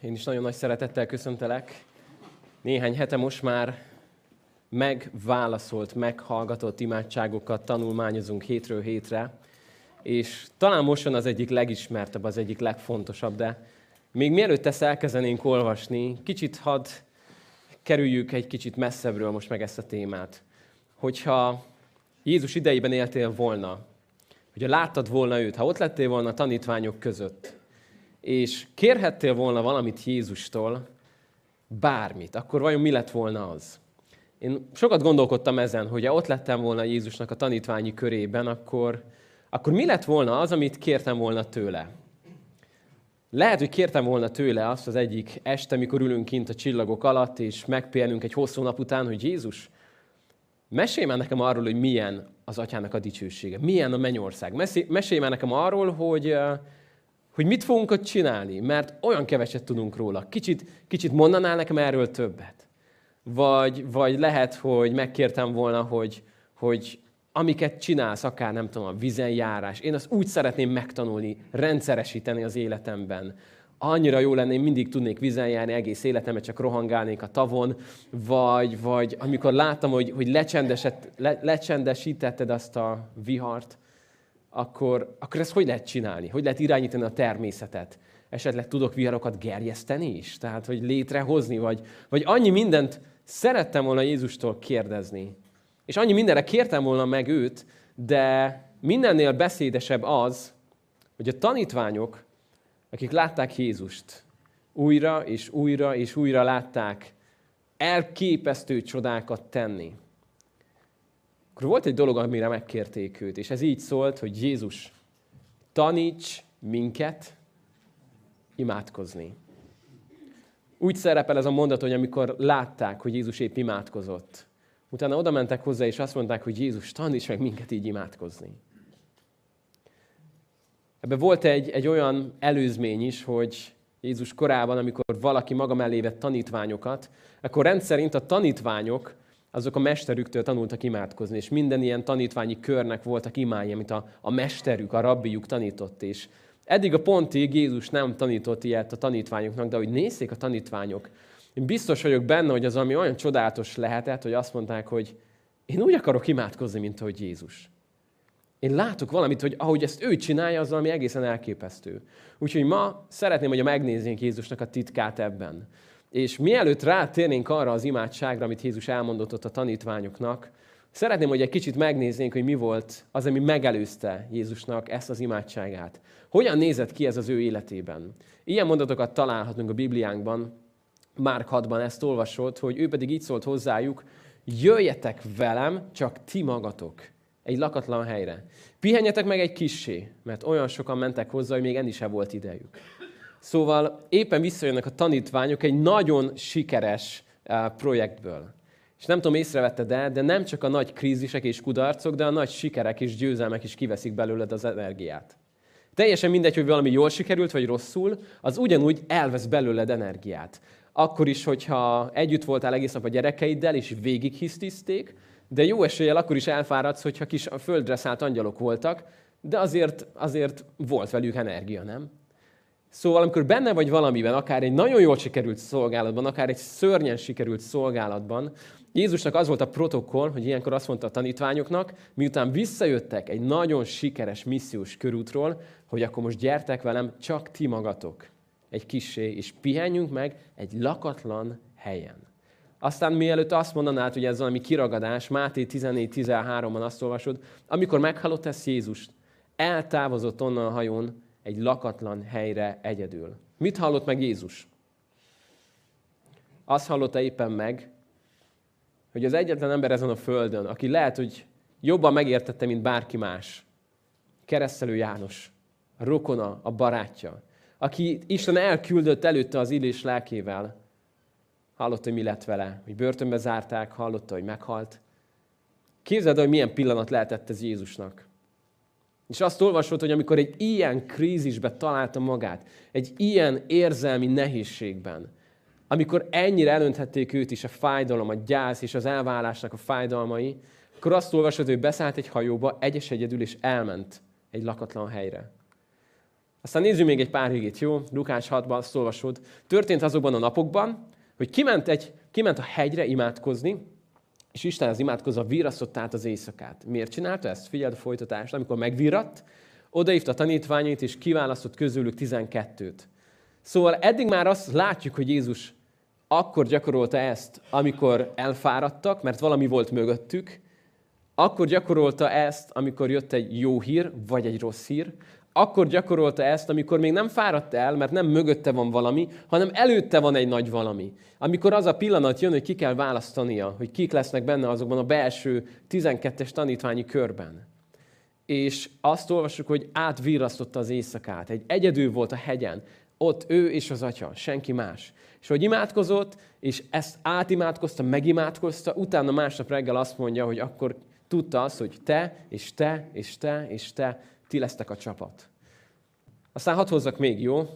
Én is nagyon nagy szeretettel köszöntelek. Néhány hete most már megválaszolt, meghallgatott imádságokat tanulmányozunk hétről hétre, és talán most az egyik legismertebb, az egyik legfontosabb, de még mielőtt ezt elkezdenénk olvasni, kicsit hadd kerüljük egy kicsit messzebbről most meg ezt a témát. Hogyha Jézus idejében éltél volna, hogyha láttad volna őt, ha ott lettél volna a tanítványok között, és kérhettél volna valamit Jézustól, bármit, akkor vajon mi lett volna az? Én sokat gondolkodtam ezen, hogy ha ott lettem volna Jézusnak a tanítványi körében, akkor, akkor mi lett volna az, amit kértem volna tőle? Lehet, hogy kértem volna tőle azt az egyik este, mikor ülünk kint a csillagok alatt, és megpihenünk egy hosszú nap után, hogy Jézus, mesélj már nekem arról, hogy milyen az atyának a dicsősége, milyen a mennyország. Mesélj már nekem arról, hogy, hogy mit fogunk ott csinálni, mert olyan keveset tudunk róla. Kicsit, kicsit mondanál nekem erről többet? Vagy, vagy lehet, hogy megkértem volna, hogy, hogy amiket csinálsz, akár nem tudom, a vizen járás, én azt úgy szeretném megtanulni, rendszeresíteni az életemben. Annyira jó lenne, én mindig tudnék vizen járni egész életemet, csak rohangálnék a tavon, vagy, vagy amikor láttam, hogy, hogy le, lecsendesítetted azt a vihart, akkor, akkor ezt hogy lehet csinálni? Hogy lehet irányítani a természetet? Esetleg tudok viharokat gerjeszteni is? Tehát, hogy létrehozni? Vagy, vagy annyi mindent szerettem volna Jézustól kérdezni. És annyi mindenre kértem volna meg őt, de mindennél beszédesebb az, hogy a tanítványok, akik látták Jézust, újra és újra és újra látták elképesztő csodákat tenni akkor volt egy dolog, amire megkérték őt, és ez így szólt, hogy Jézus, taníts minket imádkozni. Úgy szerepel ez a mondat, hogy amikor látták, hogy Jézus épp imádkozott, utána oda mentek hozzá, és azt mondták, hogy Jézus, taníts meg minket így imádkozni. Ebben volt egy, egy olyan előzmény is, hogy Jézus korában, amikor valaki maga mellé vett tanítványokat, akkor rendszerint a tanítványok azok a mesterüktől tanultak imádkozni, és minden ilyen tanítványi körnek voltak imái, amit a, a mesterük, a rabbijuk tanított. És eddig a pontig Jézus nem tanított ilyet a tanítványoknak, de hogy nézzék a tanítványok, én biztos vagyok benne, hogy az ami olyan csodálatos lehetett, hogy azt mondták, hogy én úgy akarok imádkozni, mint ahogy Jézus. Én látok valamit, hogy ahogy ezt ő csinálja, az valami egészen elképesztő. Úgyhogy ma szeretném, hogy megnéznénk Jézusnak a titkát ebben. És mielőtt rátérnénk arra az imádságra, amit Jézus elmondott ott a tanítványoknak, szeretném, hogy egy kicsit megnéznénk, hogy mi volt az, ami megelőzte Jézusnak ezt az imádságát. Hogyan nézett ki ez az ő életében? Ilyen mondatokat találhatunk a Bibliánkban, Márk 6-ban ezt olvasott, hogy ő pedig így szólt hozzájuk, jöjjetek velem, csak ti magatok, egy lakatlan helyre. Pihenjetek meg egy kissé, mert olyan sokan mentek hozzá, hogy még enni sem volt idejük. Szóval éppen visszajönnek a tanítványok egy nagyon sikeres eh, projektből. És nem tudom, észrevetted el, de nem csak a nagy krízisek és kudarcok, de a nagy sikerek és győzelmek is kiveszik belőled az energiát. Teljesen mindegy, hogy valami jól sikerült, vagy rosszul, az ugyanúgy elvesz belőled energiát. Akkor is, hogyha együtt voltál egész nap a gyerekeiddel, és végig hisztiszték, de jó eséllyel akkor is elfáradsz, hogyha kis a földre szállt angyalok voltak, de azért, azért volt velük energia, nem? Szóval amikor benne vagy valamiben, akár egy nagyon jól sikerült szolgálatban, akár egy szörnyen sikerült szolgálatban, Jézusnak az volt a protokoll, hogy ilyenkor azt mondta a tanítványoknak, miután visszajöttek egy nagyon sikeres missziós körútról, hogy akkor most gyertek velem, csak ti magatok egy kisé, és pihenjünk meg egy lakatlan helyen. Aztán mielőtt azt mondanád, hogy ez valami kiragadás, Máté 14-13-ban azt olvasod, amikor meghallott ezt Jézust, eltávozott onnan a hajón, egy lakatlan helyre egyedül. Mit hallott meg Jézus? Azt hallotta éppen meg, hogy az egyetlen ember ezen a földön, aki lehet, hogy jobban megértette, mint bárki más, keresztelő János, a rokona, a barátja, aki Isten elküldött előtte az illés lelkével, hallotta, hogy mi lett vele, hogy börtönbe zárták, hallotta, hogy meghalt. Képzeld, hogy milyen pillanat lehetett ez Jézusnak. És azt olvasott, hogy amikor egy ilyen krízisbe találta magát, egy ilyen érzelmi nehézségben, amikor ennyire elönthették őt is a fájdalom, a gyász és az elválásnak a fájdalmai, akkor azt olvasott, hogy beszállt egy hajóba, egyes egyedül, és elment egy lakatlan helyre. Aztán nézzük még egy pár igét, jó? Lukás 6-ban azt olvasod. Történt azokban a napokban, hogy kiment, egy, kiment a hegyre imádkozni, és Isten az imádkozva virrasztott át az éjszakát. Miért csinálta ezt? Figyeld a folytatást. Amikor megvirratt, odaívta a tanítványait, és kiválasztott közülük 12-t. Szóval eddig már azt látjuk, hogy Jézus akkor gyakorolta ezt, amikor elfáradtak, mert valami volt mögöttük, akkor gyakorolta ezt, amikor jött egy jó hír, vagy egy rossz hír, akkor gyakorolta ezt, amikor még nem fáradt el, mert nem mögötte van valami, hanem előtte van egy nagy valami. Amikor az a pillanat jön, hogy ki kell választania, hogy kik lesznek benne azokban a belső 12-es tanítványi körben. És azt olvassuk, hogy átvirrasztotta az éjszakát. Egy egyedül volt a hegyen. Ott ő és az atya, senki más. És hogy imádkozott, és ezt átimádkozta, megimádkozta, utána másnap reggel azt mondja, hogy akkor tudta azt, hogy te, és te, és te, és te, ti lesztek a csapat. Aztán hadd hozzak még, jó?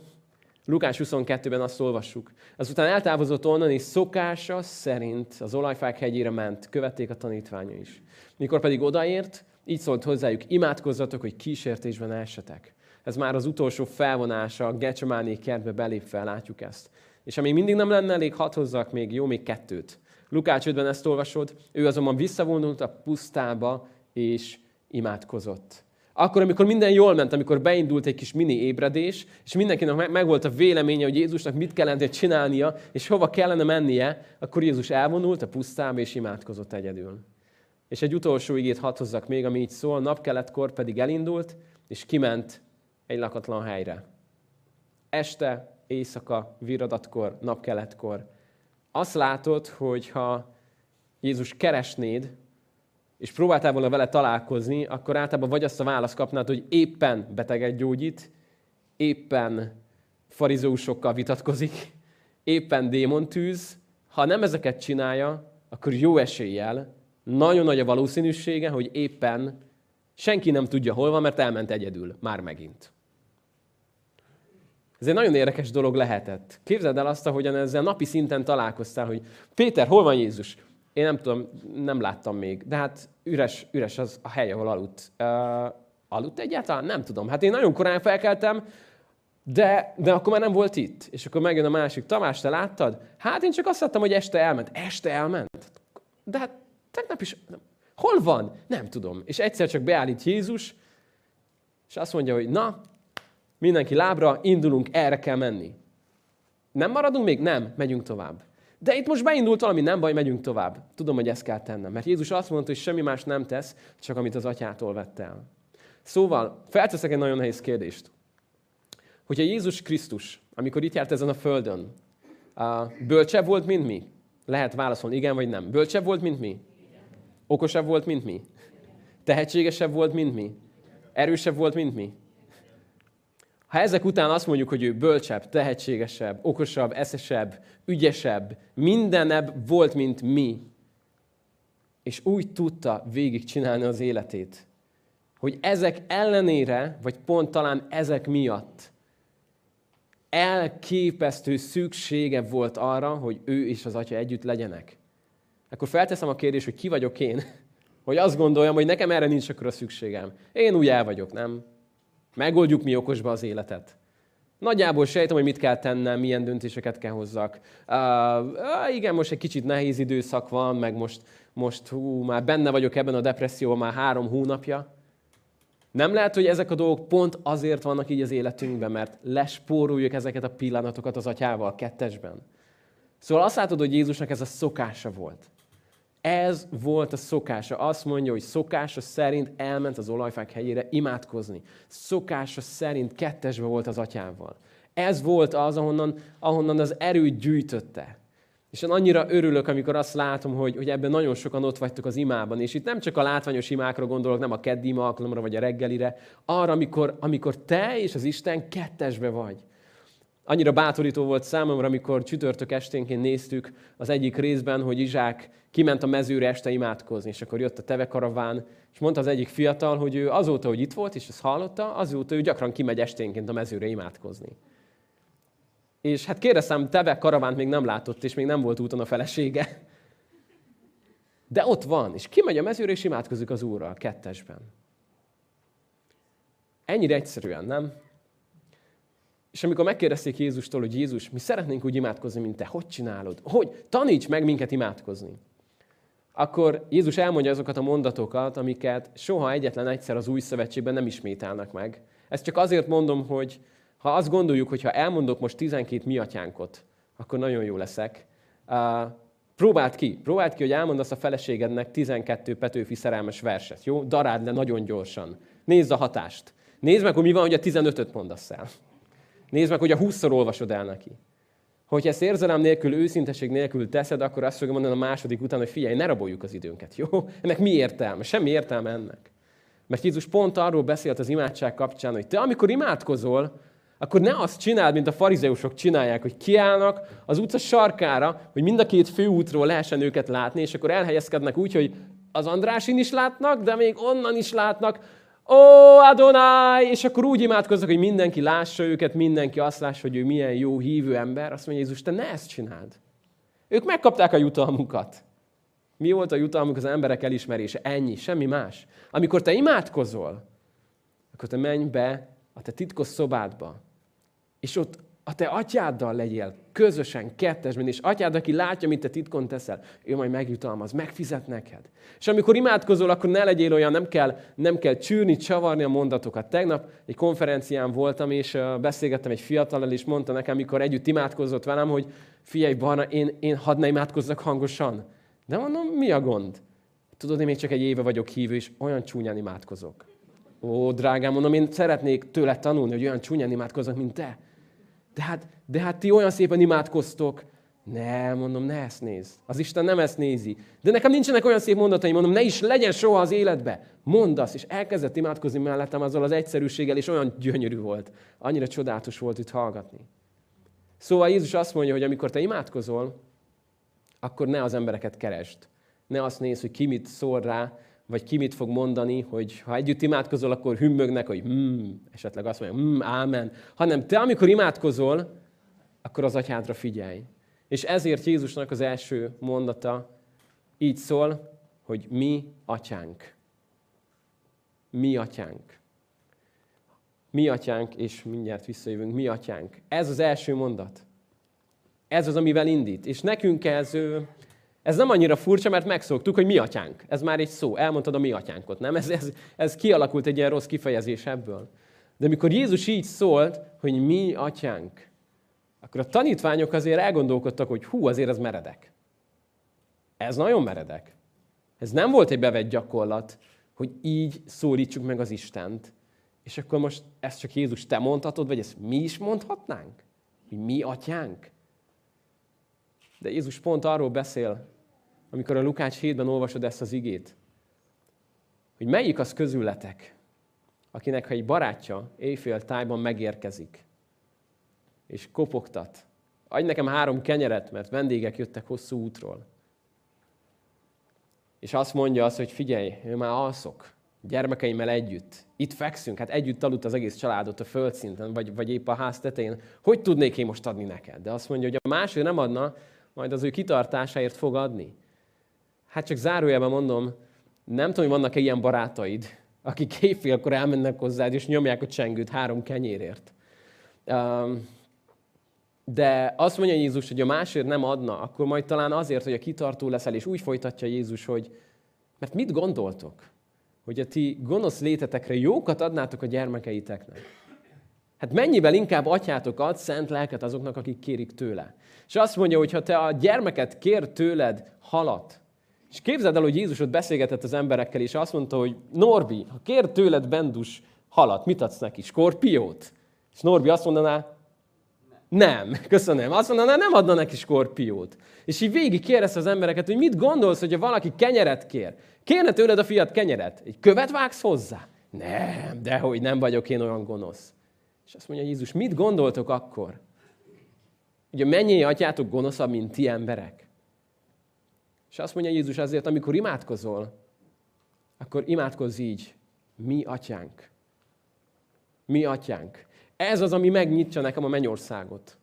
Lukás 22-ben azt olvassuk. Azután eltávozott onnan, és szokása szerint az olajfák hegyére ment, követték a tanítványa is. Mikor pedig odaért, így szólt hozzájuk, imádkozzatok, hogy kísértésben esetek. Ez már az utolsó felvonása, a Gecsemáné kertbe belépve látjuk ezt. És amíg mindig nem lenne elég, hadd hozzak még, jó, még kettőt. Lukács 5-ben ezt olvasod, ő azonban visszavonult a pusztába, és imádkozott. Akkor, amikor minden jól ment, amikor beindult egy kis mini ébredés, és mindenkinek meg volt a véleménye, hogy Jézusnak mit kellene csinálnia, és hova kellene mennie, akkor Jézus elvonult a pusztába, és imádkozott egyedül. És egy utolsó igét hadd hozzak még, ami így szól, napkeletkor pedig elindult, és kiment egy lakatlan helyre. Este, éjszaka, viradatkor, napkeletkor. Azt látod, hogy ha Jézus keresnéd, és próbáltál volna vele találkozni, akkor általában vagy azt a választ kapnád, hogy éppen beteget gyógyít, éppen farizóusokkal vitatkozik, éppen démon tűz. Ha nem ezeket csinálja, akkor jó eséllyel, nagyon nagy a valószínűsége, hogy éppen senki nem tudja hol van, mert elment egyedül, már megint. Ez egy nagyon érdekes dolog lehetett. Képzeld el azt, ahogyan ezzel napi szinten találkoztál, hogy Péter, hol van Jézus? Én nem tudom, nem láttam még, de hát üres, üres az a hely, ahol aludt. Uh, aludt egyáltalán? Nem tudom. Hát én nagyon korán felkeltem, de, de akkor már nem volt itt. És akkor megjön a másik. Tamás, te láttad? Hát én csak azt láttam, hogy este elment. Este elment? De hát tegnap is... Hol van? Nem tudom. És egyszer csak beállít Jézus, és azt mondja, hogy na, mindenki lábra, indulunk, erre kell menni. Nem maradunk még? Nem, megyünk tovább. De itt most beindult valami, nem baj, megyünk tovább. Tudom, hogy ezt kell tennem. Mert Jézus azt mondta, hogy semmi más nem tesz, csak amit az atyától vett el. Szóval, felteszek egy nagyon nehéz kérdést. Hogyha Jézus Krisztus, amikor itt járt ezen a földön, bölcsebb volt, mint mi? Lehet válaszolni, igen vagy nem. Bölcsebb volt, mint mi? Okosabb volt, mint mi? Tehetségesebb volt, mint mi? Erősebb volt, mint mi? Ha ezek után azt mondjuk, hogy ő bölcsebb, tehetségesebb, okosabb, eszesebb, ügyesebb, mindenebb volt, mint mi, és úgy tudta végigcsinálni az életét, hogy ezek ellenére, vagy pont talán ezek miatt elképesztő szüksége volt arra, hogy ő és az atya együtt legyenek. Akkor felteszem a kérdést, hogy ki vagyok én, hogy azt gondoljam, hogy nekem erre nincs akkor a szükségem. Én úgy el vagyok, nem? Megoldjuk mi okosba az életet. Nagyjából sejtem, hogy mit kell tennem, milyen döntéseket kell hozzak. Uh, igen, most egy kicsit nehéz időszak van, meg most, most hú, már benne vagyok ebben a depresszióban már három hónapja. Nem lehet, hogy ezek a dolgok pont azért vannak így az életünkben, mert lespóroljuk ezeket a pillanatokat az atyával kettesben. Szóval azt látod, hogy Jézusnak ez a szokása volt. Ez volt a szokása. Azt mondja, hogy szokása szerint elment az olajfák helyére imádkozni. Szokása szerint kettesbe volt az atyával. Ez volt az, ahonnan, ahonnan az erőt gyűjtötte. És én annyira örülök, amikor azt látom, hogy, hogy ebben nagyon sokan ott vagytok az imában. És itt nem csak a látványos imákra gondolok, nem a keddi ima alkalomra, vagy a reggelire, arra, amikor, amikor te és az Isten kettesbe vagy. Annyira bátorító volt számomra, amikor csütörtök esténként néztük az egyik részben, hogy Izsák kiment a mezőre este imádkozni, és akkor jött a tevekaraván, és mondta az egyik fiatal, hogy ő azóta, hogy itt volt, és ezt hallotta, azóta ő gyakran kimegy esténként a mezőre imádkozni. És hát kérdeztem, teve karavánt még nem látott, és még nem volt úton a felesége. De ott van, és kimegy a mezőre, és imádkozik az Úrral, kettesben. Ennyire egyszerűen, nem? És amikor megkérdezték Jézustól, hogy Jézus, mi szeretnénk úgy imádkozni, mint te, hogy csinálod? Hogy? Taníts meg minket imádkozni. Akkor Jézus elmondja azokat a mondatokat, amiket soha egyetlen egyszer az új szövetségben nem ismételnek meg. Ezt csak azért mondom, hogy ha azt gondoljuk, hogy ha elmondok most 12 mi atyánkot, akkor nagyon jó leszek. Uh, próbáld ki, próbáld ki, hogy elmondasz a feleségednek 12 Petőfi szerelmes verset, jó? Daráld le nagyon gyorsan. Nézd a hatást. Nézd meg, hogy mi van, hogy a 15-öt mondasz el. Nézd meg, hogy a 20-szor olvasod el neki. Hogyha ezt érzelem nélkül, őszinteség nélkül teszed, akkor azt fogja mondani a második után, hogy figyelj, ne raboljuk az időnket, jó? Ennek mi értelme? Semmi értelme ennek. Mert Jézus pont arról beszélt az imádság kapcsán, hogy te amikor imádkozol, akkor ne azt csináld, mint a farizeusok csinálják, hogy kiállnak az utca sarkára, hogy mind a két főútról lehessen őket látni, és akkor elhelyezkednek úgy, hogy az Andrásin is látnak, de még onnan is látnak, Ó, Adonai! És akkor úgy imádkoznak, hogy mindenki lássa őket, mindenki azt lássa, hogy ő milyen jó hívő ember. Azt mondja Jézus, te ne ezt csináld. Ők megkapták a jutalmukat. Mi volt a jutalmuk az emberek elismerése? Ennyi, semmi más. Amikor te imádkozol, akkor te menj be a te titkos szobádba, és ott a te atyáddal legyél közösen, kettesben, és atyád, aki látja, mit te titkon teszel, ő majd megjutalmaz, megfizet neked. És amikor imádkozol, akkor ne legyél olyan, nem kell, nem kell csűrni, csavarni a mondatokat. Tegnap egy konferencián voltam, és beszélgettem egy fiatallal, és mondta nekem, amikor együtt imádkozott velem, hogy figyelj, Barna, én, én hadd ne imádkozzak hangosan. De mondom, mi a gond? Tudod, én még csak egy éve vagyok hívő, és olyan csúnyán imádkozok. Ó, drágám, mondom, én szeretnék tőle tanulni, hogy olyan csúnyán imádkozok, mint te. De hát, de hát ti olyan szépen imádkoztok. Ne, mondom, ne ezt nézd. Az Isten nem ezt nézi. De nekem nincsenek olyan szép mondatai, mondom, ne is legyen soha az életbe. Mondd azt, és elkezdett imádkozni mellettem azzal az egyszerűséggel, és olyan gyönyörű volt. Annyira csodálatos volt itt hallgatni. Szóval Jézus azt mondja, hogy amikor te imádkozol, akkor ne az embereket keresd. Ne azt nézd, hogy ki mit szól rá, vagy ki mit fog mondani, hogy ha együtt imádkozol, akkor hümmögnek, hogy hmm, esetleg azt mondja, hmm, ámen. Hanem te, amikor imádkozol, akkor az atyádra figyelj. És ezért Jézusnak az első mondata így szól, hogy mi atyánk. Mi atyánk. Mi atyánk, és mindjárt visszajövünk, mi atyánk. Ez az első mondat. Ez az, amivel indít. És nekünk ez, ez nem annyira furcsa, mert megszoktuk, hogy mi atyánk. Ez már egy szó. Elmondtad a mi atyánkot, nem? Ez, ez, ez kialakult egy ilyen rossz kifejezés ebből. De amikor Jézus így szólt, hogy mi atyánk, akkor a tanítványok azért elgondolkodtak, hogy hú, azért ez meredek. Ez nagyon meredek. Ez nem volt egy bevett gyakorlat, hogy így szólítsuk meg az Istent. És akkor most ezt csak Jézus te mondhatod, vagy ezt mi is mondhatnánk? Hogy mi atyánk? De Jézus pont arról beszél amikor a Lukács 7-ben olvasod ezt az igét, hogy melyik az közületek, akinek ha egy barátja éjfél tájban megérkezik, és kopogtat, adj nekem három kenyeret, mert vendégek jöttek hosszú útról. És azt mondja azt, hogy figyelj, ő már alszok, gyermekeimmel együtt. Itt fekszünk, hát együtt aludt az egész családot a földszinten, vagy, vagy épp a ház tetején. Hogy tudnék én most adni neked? De azt mondja, hogy a másik nem adna, majd az ő kitartásáért fog adni. Hát csak zárójelben mondom, nem tudom, hogy vannak-e ilyen barátaid, akik éjfélkor elmennek hozzád, és nyomják a csengőt három kenyérért. De azt mondja Jézus, hogy a másért nem adna, akkor majd talán azért, hogy a kitartó leszel, és úgy folytatja Jézus, hogy mert mit gondoltok? Hogy a ti gonosz létetekre jókat adnátok a gyermekeiteknek. Hát mennyivel inkább atyátok ad szent lelket azoknak, akik kérik tőle. És azt mondja, hogy ha te a gyermeket kér tőled halat, és képzeld el, hogy Jézus ott beszélgetett az emberekkel, és azt mondta, hogy Norbi, ha kér tőled Bendus halat, mit adsz neki? Skorpiót? És Norbi azt mondaná, nem, köszönöm. Azt mondaná, nem adna neki skorpiót. És így végig kérdezte az embereket, hogy mit gondolsz, hogyha valaki kenyeret kér? Kérne tőled a fiat kenyeret? Egy követ vágsz hozzá? Nem, dehogy nem vagyok én olyan gonosz. És azt mondja Jézus, mit gondoltok akkor? Ugye mennyi atyátok gonoszabb, mint ti emberek? És azt mondja Jézus azért, amikor imádkozol, akkor imádkozz így. Mi atyánk. Mi atyánk. Ez az, ami megnyitja nekem a mennyországot.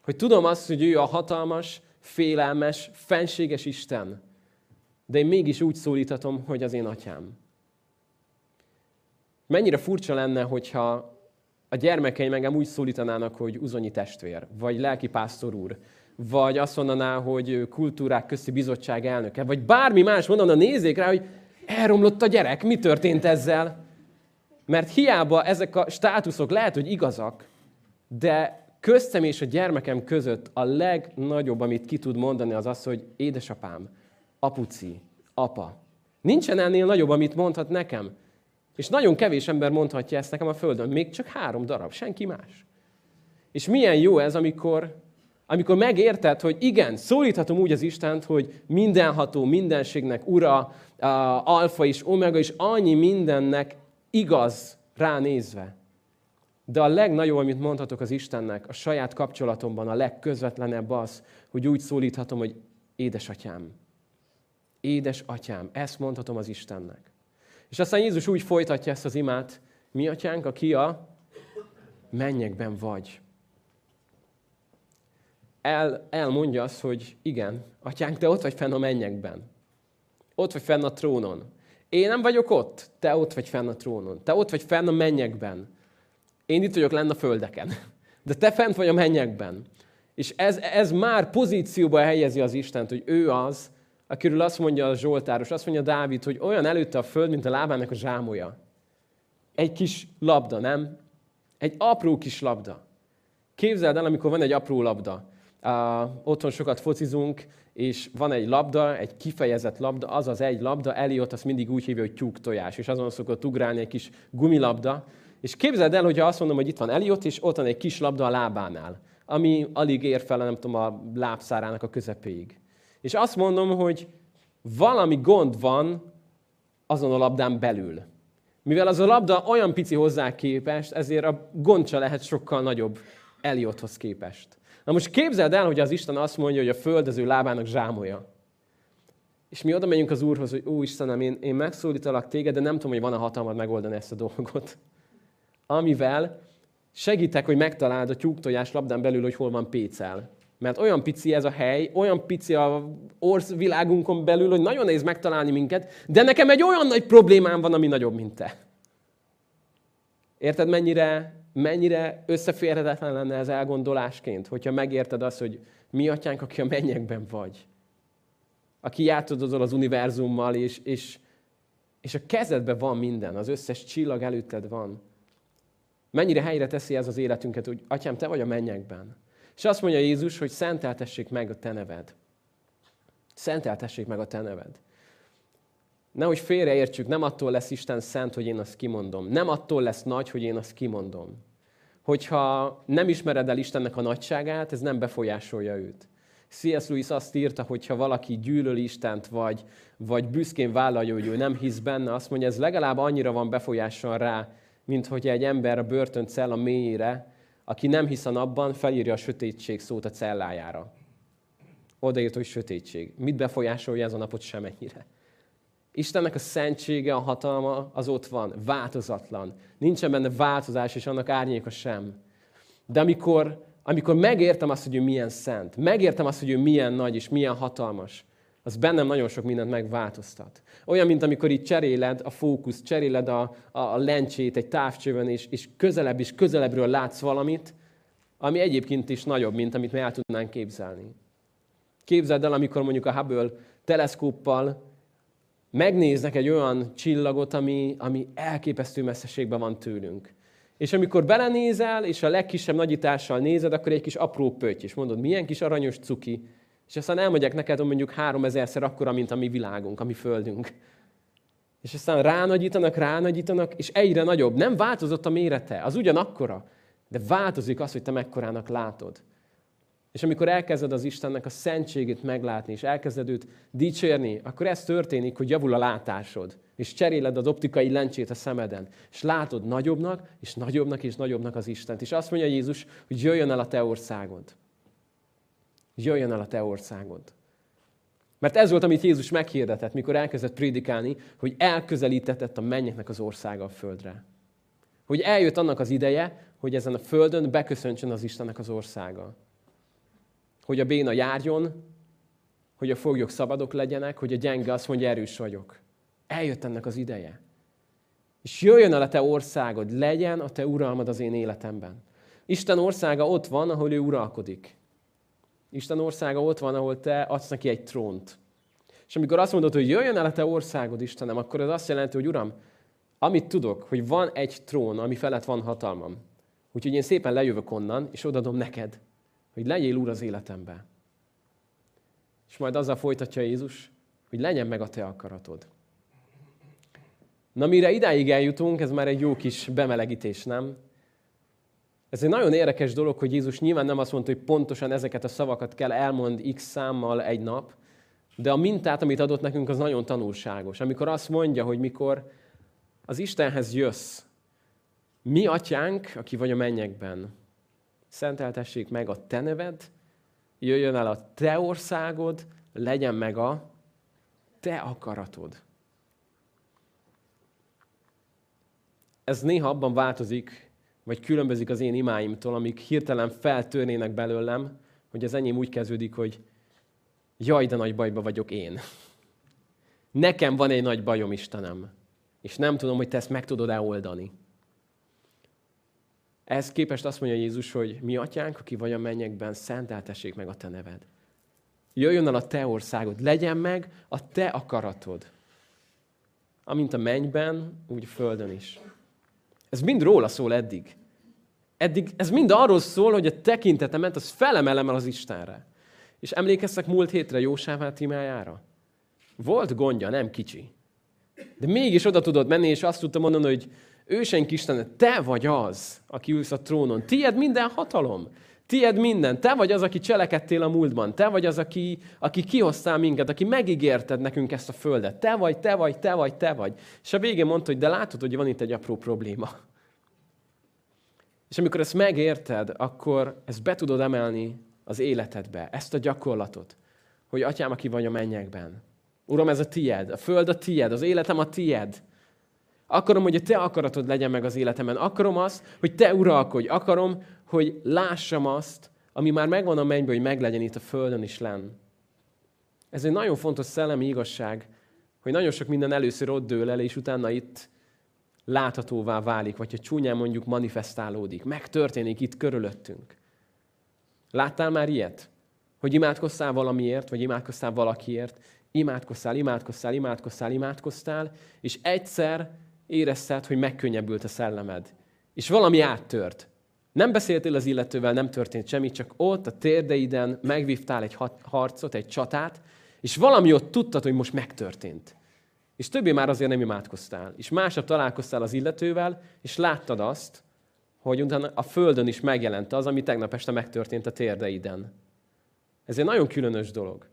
Hogy tudom azt, hogy ő a hatalmas, félelmes, fenséges Isten, de én mégis úgy szólítatom, hogy az én atyám. Mennyire furcsa lenne, hogyha a gyermekeim engem úgy szólítanának, hogy uzonyi testvér, vagy lelki pásztor úr, vagy azt mondaná, hogy kultúrák közti bizottság elnöke, vagy bármi más mondaná, nézzék rá, hogy elromlott a gyerek, mi történt ezzel? Mert hiába ezek a státuszok lehet, hogy igazak, de köztem és a gyermekem között a legnagyobb, amit ki tud mondani, az az, hogy édesapám, apuci, apa. Nincsen ennél nagyobb, amit mondhat nekem. És nagyon kevés ember mondhatja ezt nekem a Földön. Még csak három darab, senki más. És milyen jó ez, amikor, amikor megérted, hogy igen, szólíthatom úgy az Istent, hogy mindenható, mindenségnek ura, alfa és omega, és annyi mindennek igaz ránézve. De a legnagyobb, amit mondhatok az Istennek, a saját kapcsolatomban a legközvetlenebb az, hogy úgy szólíthatom, hogy édesatyám. Édesatyám. Ezt mondhatom az Istennek. És aztán Jézus úgy folytatja ezt az imát, mi atyánk, aki a mennyekben vagy. El, elmondja azt, hogy igen, atyánk, te ott vagy fenn a mennyekben. Ott vagy fenn a trónon. Én nem vagyok ott, te ott vagy fenn a trónon. Te ott vagy fenn a mennyekben. Én itt vagyok lenn a földeken. De te fent vagy a mennyekben. És ez, ez már pozícióba helyezi az Istent, hogy ő az, akiről azt mondja a Zsoltáros, azt mondja Dávid, hogy olyan előtte a föld, mint a lábának a zsámolya. Egy kis labda, nem? Egy apró kis labda. Képzeld el, amikor van egy apró labda. Otthon sokat focizunk, és van egy labda, egy kifejezett labda, az az egy labda, Eliott azt mindig úgy hívja, hogy tyúk tojás, és azon szokott ugrálni egy kis gumilabda. És képzeld el, hogyha azt mondom, hogy itt van Eliott, és ott van egy kis labda a lábánál, ami alig ér fel, nem tudom, a lábszárának a közepéig. És azt mondom, hogy valami gond van azon a labdán belül. Mivel az a labda olyan pici hozzá képest, ezért a gondcsa lehet sokkal nagyobb Eliotthoz képest. Na most képzeld el, hogy az Isten azt mondja, hogy a föld az ő lábának zsámolja. És mi oda megyünk az Úrhoz, hogy Ó Istenem, én, én megszólítalak téged, de nem tudom, hogy van a hatalmad megoldani ezt a dolgot. Amivel segítek, hogy megtaláld a tyúktojás labdán belül, hogy hol van pécel. Mert olyan pici ez a hely, olyan pici a országvilágunkon belül, hogy nagyon nehéz megtalálni minket, de nekem egy olyan nagy problémám van, ami nagyobb, mint te. Érted, mennyire, mennyire összeférhetetlen lenne ez elgondolásként, hogyha megérted azt, hogy mi atyánk, aki a mennyekben vagy. Aki játszodozol az univerzummal, és, és, és a kezedben van minden, az összes csillag előtted van. Mennyire helyre teszi ez az életünket, hogy atyám, te vagy a mennyekben. És azt mondja Jézus, hogy szenteltessék meg a te neved. Szenteltessék meg a te neved. Nehogy félreértsük, nem attól lesz Isten szent, hogy én azt kimondom. Nem attól lesz nagy, hogy én azt kimondom. Hogyha nem ismered el Istennek a nagyságát, ez nem befolyásolja őt. C.S. Lewis azt írta, hogy ha valaki gyűlöl Istent, vagy, vagy büszkén vállalja, hogy ő nem hisz benne, azt mondja, ez legalább annyira van befolyással rá, mint hogy egy ember a börtön cella mélyére aki nem hisz a napban, felírja a sötétség szót a cellájára. Odaírt, hogy sötétség. Mit befolyásolja ez a napot semennyire? Istennek a szentsége, a hatalma az ott van, változatlan. Nincsen benne változás, és annak árnyéka sem. De amikor, amikor megértem azt, hogy ő milyen szent, megértem azt, hogy ő milyen nagy és milyen hatalmas, az bennem nagyon sok mindent megváltoztat. Olyan, mint amikor itt cseréled a fókusz, cseréled a, a, a lencsét egy távcsövön, és, és közelebb és közelebbről látsz valamit, ami egyébként is nagyobb, mint amit mi el tudnánk képzelni. Képzeld el, amikor mondjuk a Hubble teleszkóppal megnéznek egy olyan csillagot, ami, ami elképesztő messzeségben van tőlünk. És amikor belenézel, és a legkisebb nagyítással nézed, akkor egy kis apró pötty, és mondod, milyen kis aranyos cuki, és aztán elmondják neked, hogy mondjuk három ezerszer akkora, mint a mi világunk, a mi földünk. És aztán ránagyítanak, ránagyítanak, és egyre nagyobb. Nem változott a mérete, az ugyanakkora, de változik az, hogy te mekkorának látod. És amikor elkezded az Istennek a szentségét meglátni, és elkezded őt dicsérni, akkor ez történik, hogy javul a látásod, és cseréled az optikai lencsét a szemeden, és látod nagyobbnak, és nagyobbnak, és nagyobbnak az Istent. És azt mondja Jézus, hogy jöjjön el a te országod jöjjön el a te országod. Mert ez volt, amit Jézus meghirdetett, mikor elkezdett prédikálni, hogy elközelítetett a mennyeknek az országa a földre. Hogy eljött annak az ideje, hogy ezen a földön beköszöntsön az Istennek az országa. Hogy a béna járjon, hogy a foglyok szabadok legyenek, hogy a gyenge azt mondja, erős vagyok. Eljött ennek az ideje. És jöjjön el a te országod, legyen a te uralmad az én életemben. Isten országa ott van, ahol ő uralkodik. Isten országa ott van, ahol te adsz neki egy trónt. És amikor azt mondod, hogy jöjjön el a te országod, Istenem, akkor ez azt jelenti, hogy Uram, amit tudok, hogy van egy trón, ami felett van hatalmam. Úgyhogy én szépen lejövök onnan, és odadom neked, hogy legyél úr az életemben. És majd azzal folytatja Jézus, hogy legyen meg a te akaratod. Na, mire idáig eljutunk, ez már egy jó kis bemelegítés, nem? Ez egy nagyon érdekes dolog, hogy Jézus nyilván nem azt mondta, hogy pontosan ezeket a szavakat kell elmond x számmal egy nap, de a mintát, amit adott nekünk, az nagyon tanulságos. Amikor azt mondja, hogy mikor az Istenhez jössz, mi atyánk, aki vagy a mennyekben, szenteltessék meg a te neved, jöjjön el a te országod, legyen meg a te akaratod. Ez néha abban változik, vagy különbözik az én imáimtól, amik hirtelen feltörnének belőlem, hogy az enyém úgy kezdődik, hogy jaj, de nagy bajba vagyok én. Nekem van egy nagy bajom, Istenem, és nem tudom, hogy te ezt meg tudod-e oldani. Ehhez képest azt mondja Jézus, hogy mi atyánk, aki vagy a mennyekben, szenteltessék meg a te neved. Jöjjön el a te országod, legyen meg a te akaratod. Amint a mennyben, úgy a földön is. Ez mind róla szól eddig. Eddig ez mind arról szól, hogy a tekintetemet az felemelem el az Istenre. És emlékeztek múlt hétre Jósává imájára? Volt gondja, nem kicsi. De mégis oda tudott menni, és azt tudta mondani, hogy ősenk Isten, te vagy az, aki ülsz a trónon. Tied minden hatalom. Tied minden. Te vagy az, aki cselekedtél a múltban. Te vagy az, aki, aki kihoztál minket, aki megígérted nekünk ezt a földet. Te vagy, te vagy, te vagy, te vagy. És a végén mondta, hogy de látod, hogy van itt egy apró probléma. És amikor ezt megérted, akkor ezt be tudod emelni az életedbe, ezt a gyakorlatot, hogy atyám, aki vagy a mennyekben. Uram, ez a tied, a föld a tied, az életem a tied. Akarom, hogy a te akaratod legyen meg az életemben. Akarom azt, hogy te uralkodj. Akarom, hogy lássam azt, ami már megvan a mennyben, hogy meglegyen itt a földön is lenn. Ez egy nagyon fontos szellemi igazság, hogy nagyon sok minden először ott dől el, és utána itt láthatóvá válik, vagy ha csúnyán mondjuk manifestálódik, megtörténik itt körülöttünk. Láttál már ilyet? Hogy imádkoztál valamiért, vagy imádkoztál valakiért, imádkoztál, imádkoztál, imádkoztál, imádkoztál, és egyszer érezted, hogy megkönnyebbült a szellemed. És valami áttört. Nem beszéltél az illetővel, nem történt semmi, csak ott a térdeiden megvívtál egy harcot, egy csatát, és valami ott tudtad, hogy most megtörtént. És többé már azért nem imádkoztál. És másnap találkoztál az illetővel, és láttad azt, hogy utána a Földön is megjelent az, ami tegnap este megtörtént a térdeiden. Ez egy nagyon különös dolog.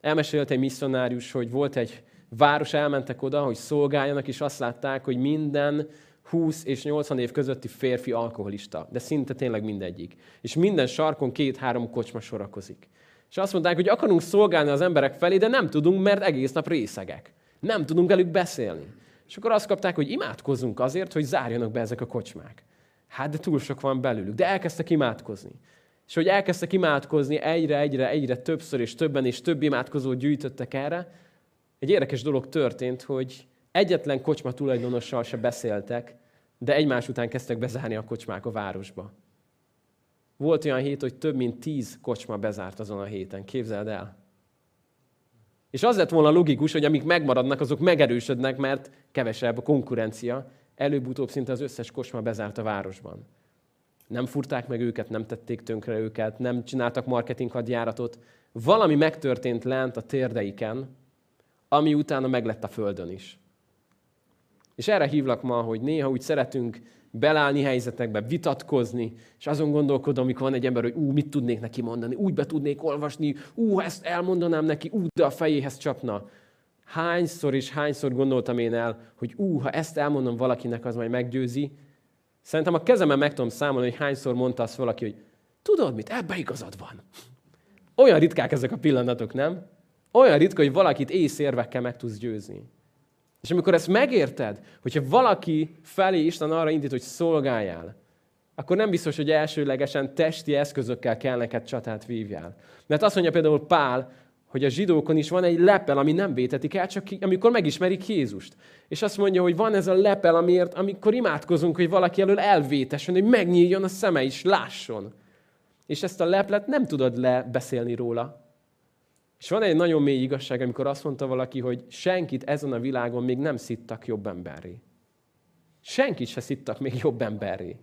Elmesélt egy misszionárius, hogy volt egy város, elmentek oda, hogy szolgáljanak, és azt látták, hogy minden 20 és 80 év közötti férfi alkoholista, de szinte tényleg mindegyik. És minden sarkon két-három kocsma sorakozik. És azt mondták, hogy akarunk szolgálni az emberek felé, de nem tudunk, mert egész nap részegek. Nem tudunk velük beszélni. És akkor azt kapták, hogy imádkozzunk azért, hogy zárjanak be ezek a kocsmák. Hát, de túl sok van belőlük. De elkezdtek imádkozni. És hogy elkezdtek imádkozni, egyre, egyre, egyre többször és többen és több imádkozót gyűjtöttek erre, egy érdekes dolog történt, hogy egyetlen kocsma tulajdonossal se beszéltek, de egymás után kezdtek bezárni a kocsmák a városba. Volt olyan hét, hogy több mint tíz kocsma bezárt azon a héten. Képzeld el. És az lett volna logikus, hogy amik megmaradnak, azok megerősödnek, mert kevesebb a konkurencia. Előbb-utóbb szinte az összes kocsma bezárt a városban. Nem furták meg őket, nem tették tönkre őket, nem csináltak marketing hadjáratot. Valami megtörtént lent a térdeiken, ami utána meglett a földön is. És erre hívlak ma, hogy néha úgy szeretünk belállni helyzetekbe, vitatkozni, és azon gondolkodom, amikor van egy ember, hogy ú, mit tudnék neki mondani, úgy be tudnék olvasni, ú, ezt elmondanám neki, ú, de a fejéhez csapna. Hányszor és hányszor gondoltam én el, hogy ú, ha ezt elmondom valakinek, az majd meggyőzi. Szerintem a kezemen meg tudom számolni, hogy hányszor mondta azt valaki, hogy tudod mit, ebbe igazad van. Olyan ritkák ezek a pillanatok, nem? Olyan ritka, hogy valakit észérvekkel meg tudsz győzni. És amikor ezt megérted, hogyha valaki felé Isten arra indít, hogy szolgáljál, akkor nem biztos, hogy elsőlegesen testi eszközökkel kell neked csatát vívjál. Mert azt mondja például Pál, hogy a zsidókon is van egy lepel, ami nem vétetik el, csak amikor megismerik Jézust. És azt mondja, hogy van ez a lepel, amiért, amikor imádkozunk, hogy valaki elől elvétesen, hogy megnyíljon a szeme is, lásson. És ezt a leplet nem tudod lebeszélni róla. És van egy nagyon mély igazság, amikor azt mondta valaki, hogy senkit ezen a világon még nem szittak jobb emberré. Senkit se szittak még jobb emberré.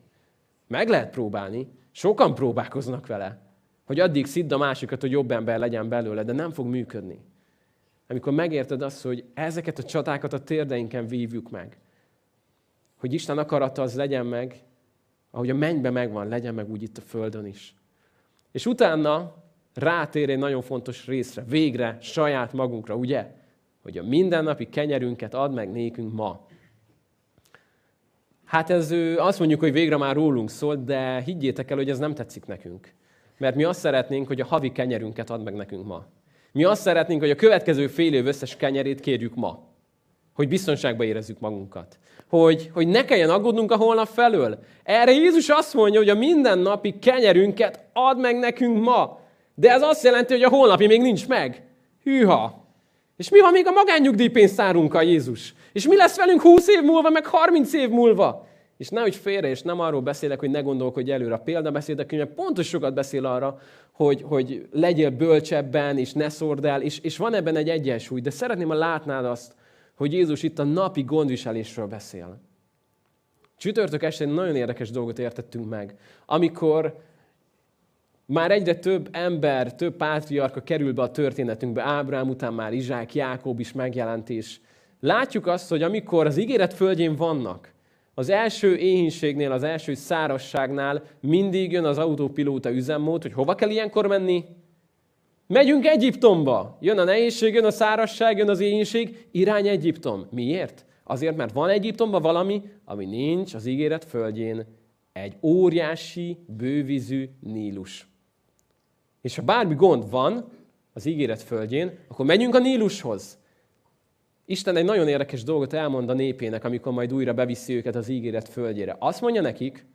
Meg lehet próbálni. Sokan próbálkoznak vele. Hogy addig szidd a másikat, hogy jobb ember legyen belőle, de nem fog működni. Amikor megérted azt, hogy ezeket a csatákat a térdeinken vívjuk meg. Hogy Isten akarata az legyen meg, ahogy a mennyben megvan, legyen meg úgy itt a földön is. És utána rátér egy nagyon fontos részre, végre saját magunkra, ugye? Hogy a mindennapi kenyerünket ad meg nékünk ma. Hát ez azt mondjuk, hogy végre már rólunk szól, de higgyétek el, hogy ez nem tetszik nekünk. Mert mi azt szeretnénk, hogy a havi kenyerünket ad meg nekünk ma. Mi azt szeretnénk, hogy a következő fél év összes kenyerét kérjük ma. Hogy biztonságban érezzük magunkat. Hogy, hogy ne kelljen aggódnunk a holnap felől. Erre Jézus azt mondja, hogy a mindennapi kenyerünket ad meg nekünk ma. De ez azt jelenti, hogy a holnapi még nincs meg. Hűha! És mi van még a magánnyugdíjpénztárunkkal, Jézus? És mi lesz velünk 20 év múlva, meg 30 év múlva? És nehogy félre, és nem arról beszélek, hogy ne gondolkodj előre. A példabeszédek pontos sokat beszél arra, hogy, hogy legyél bölcsebben, és ne szord el, és, és van ebben egy egyensúly. De szeretném, ha látnád azt, hogy Jézus itt a napi gondviselésről beszél. Csütörtök egy nagyon érdekes dolgot értettünk meg. Amikor már egyre több ember, több pátriarka kerül be a történetünkbe, Ábrám után már Izsák, Jákob is megjelent, és látjuk azt, hogy amikor az ígéret földjén vannak, az első éhínségnél, az első szárasságnál mindig jön az autópilóta üzemmód, hogy hova kell ilyenkor menni? Megyünk Egyiptomba. Jön a nehézség, jön a szárasság, jön az éhínség, irány Egyiptom. Miért? Azért, mert van Egyiptomban valami, ami nincs az ígéret földjén. Egy óriási, bővízű Nílus. És ha bármi gond van az ígéret földjén, akkor menjünk a Nílushoz. Isten egy nagyon érdekes dolgot elmond a népének, amikor majd újra beviszi őket az ígéret földjére. Azt mondja nekik,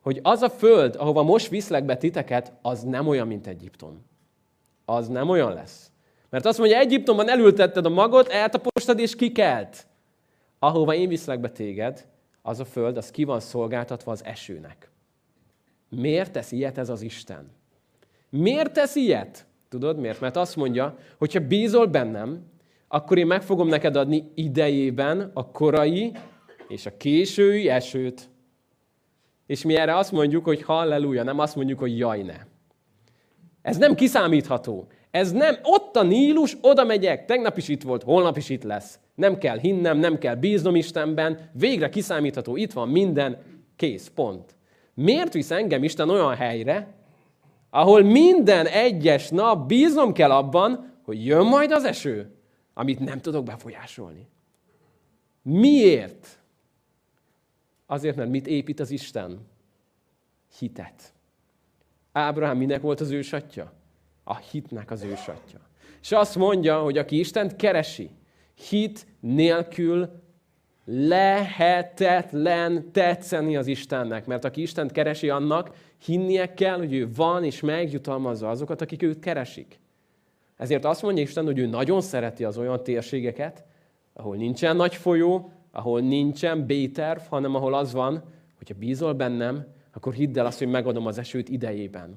hogy az a föld, ahova most viszlek be titeket, az nem olyan, mint Egyiptom. Az nem olyan lesz. Mert azt mondja, Egyiptomban elültetted a magot, eltapostad és kikelt. Ahova én viszlek be téged, az a föld, az ki van szolgáltatva az esőnek. Miért tesz ilyet ez az Isten? Miért tesz ilyet? Tudod miért? Mert azt mondja, hogy ha bízol bennem, akkor én meg fogom neked adni idejében a korai és a késői esőt. És mi erre azt mondjuk, hogy halleluja, nem azt mondjuk, hogy jaj ne. Ez nem kiszámítható. Ez nem, ott a Nílus, oda megyek, tegnap is itt volt, holnap is itt lesz. Nem kell hinnem, nem kell bíznom Istenben, végre kiszámítható, itt van minden, kész, pont. Miért visz engem Isten olyan helyre, ahol minden egyes nap bíznom kell abban, hogy jön majd az eső, amit nem tudok befolyásolni. Miért? Azért, mert mit épít az Isten? Hitet. Ábrahám minek volt az ősatja? A hitnek az ősatja. És azt mondja, hogy aki Istent keresi, hit nélkül lehetetlen tetszeni az Istennek, mert aki Istent keresi, annak hinnie kell, hogy ő van és megjutalmazza azokat, akik őt keresik. Ezért azt mondja Isten, hogy ő nagyon szereti az olyan térségeket, ahol nincsen nagy folyó, ahol nincsen B-terv, hanem ahol az van, hogyha bízol bennem, akkor hidd el azt, hogy megadom az esőt idejében.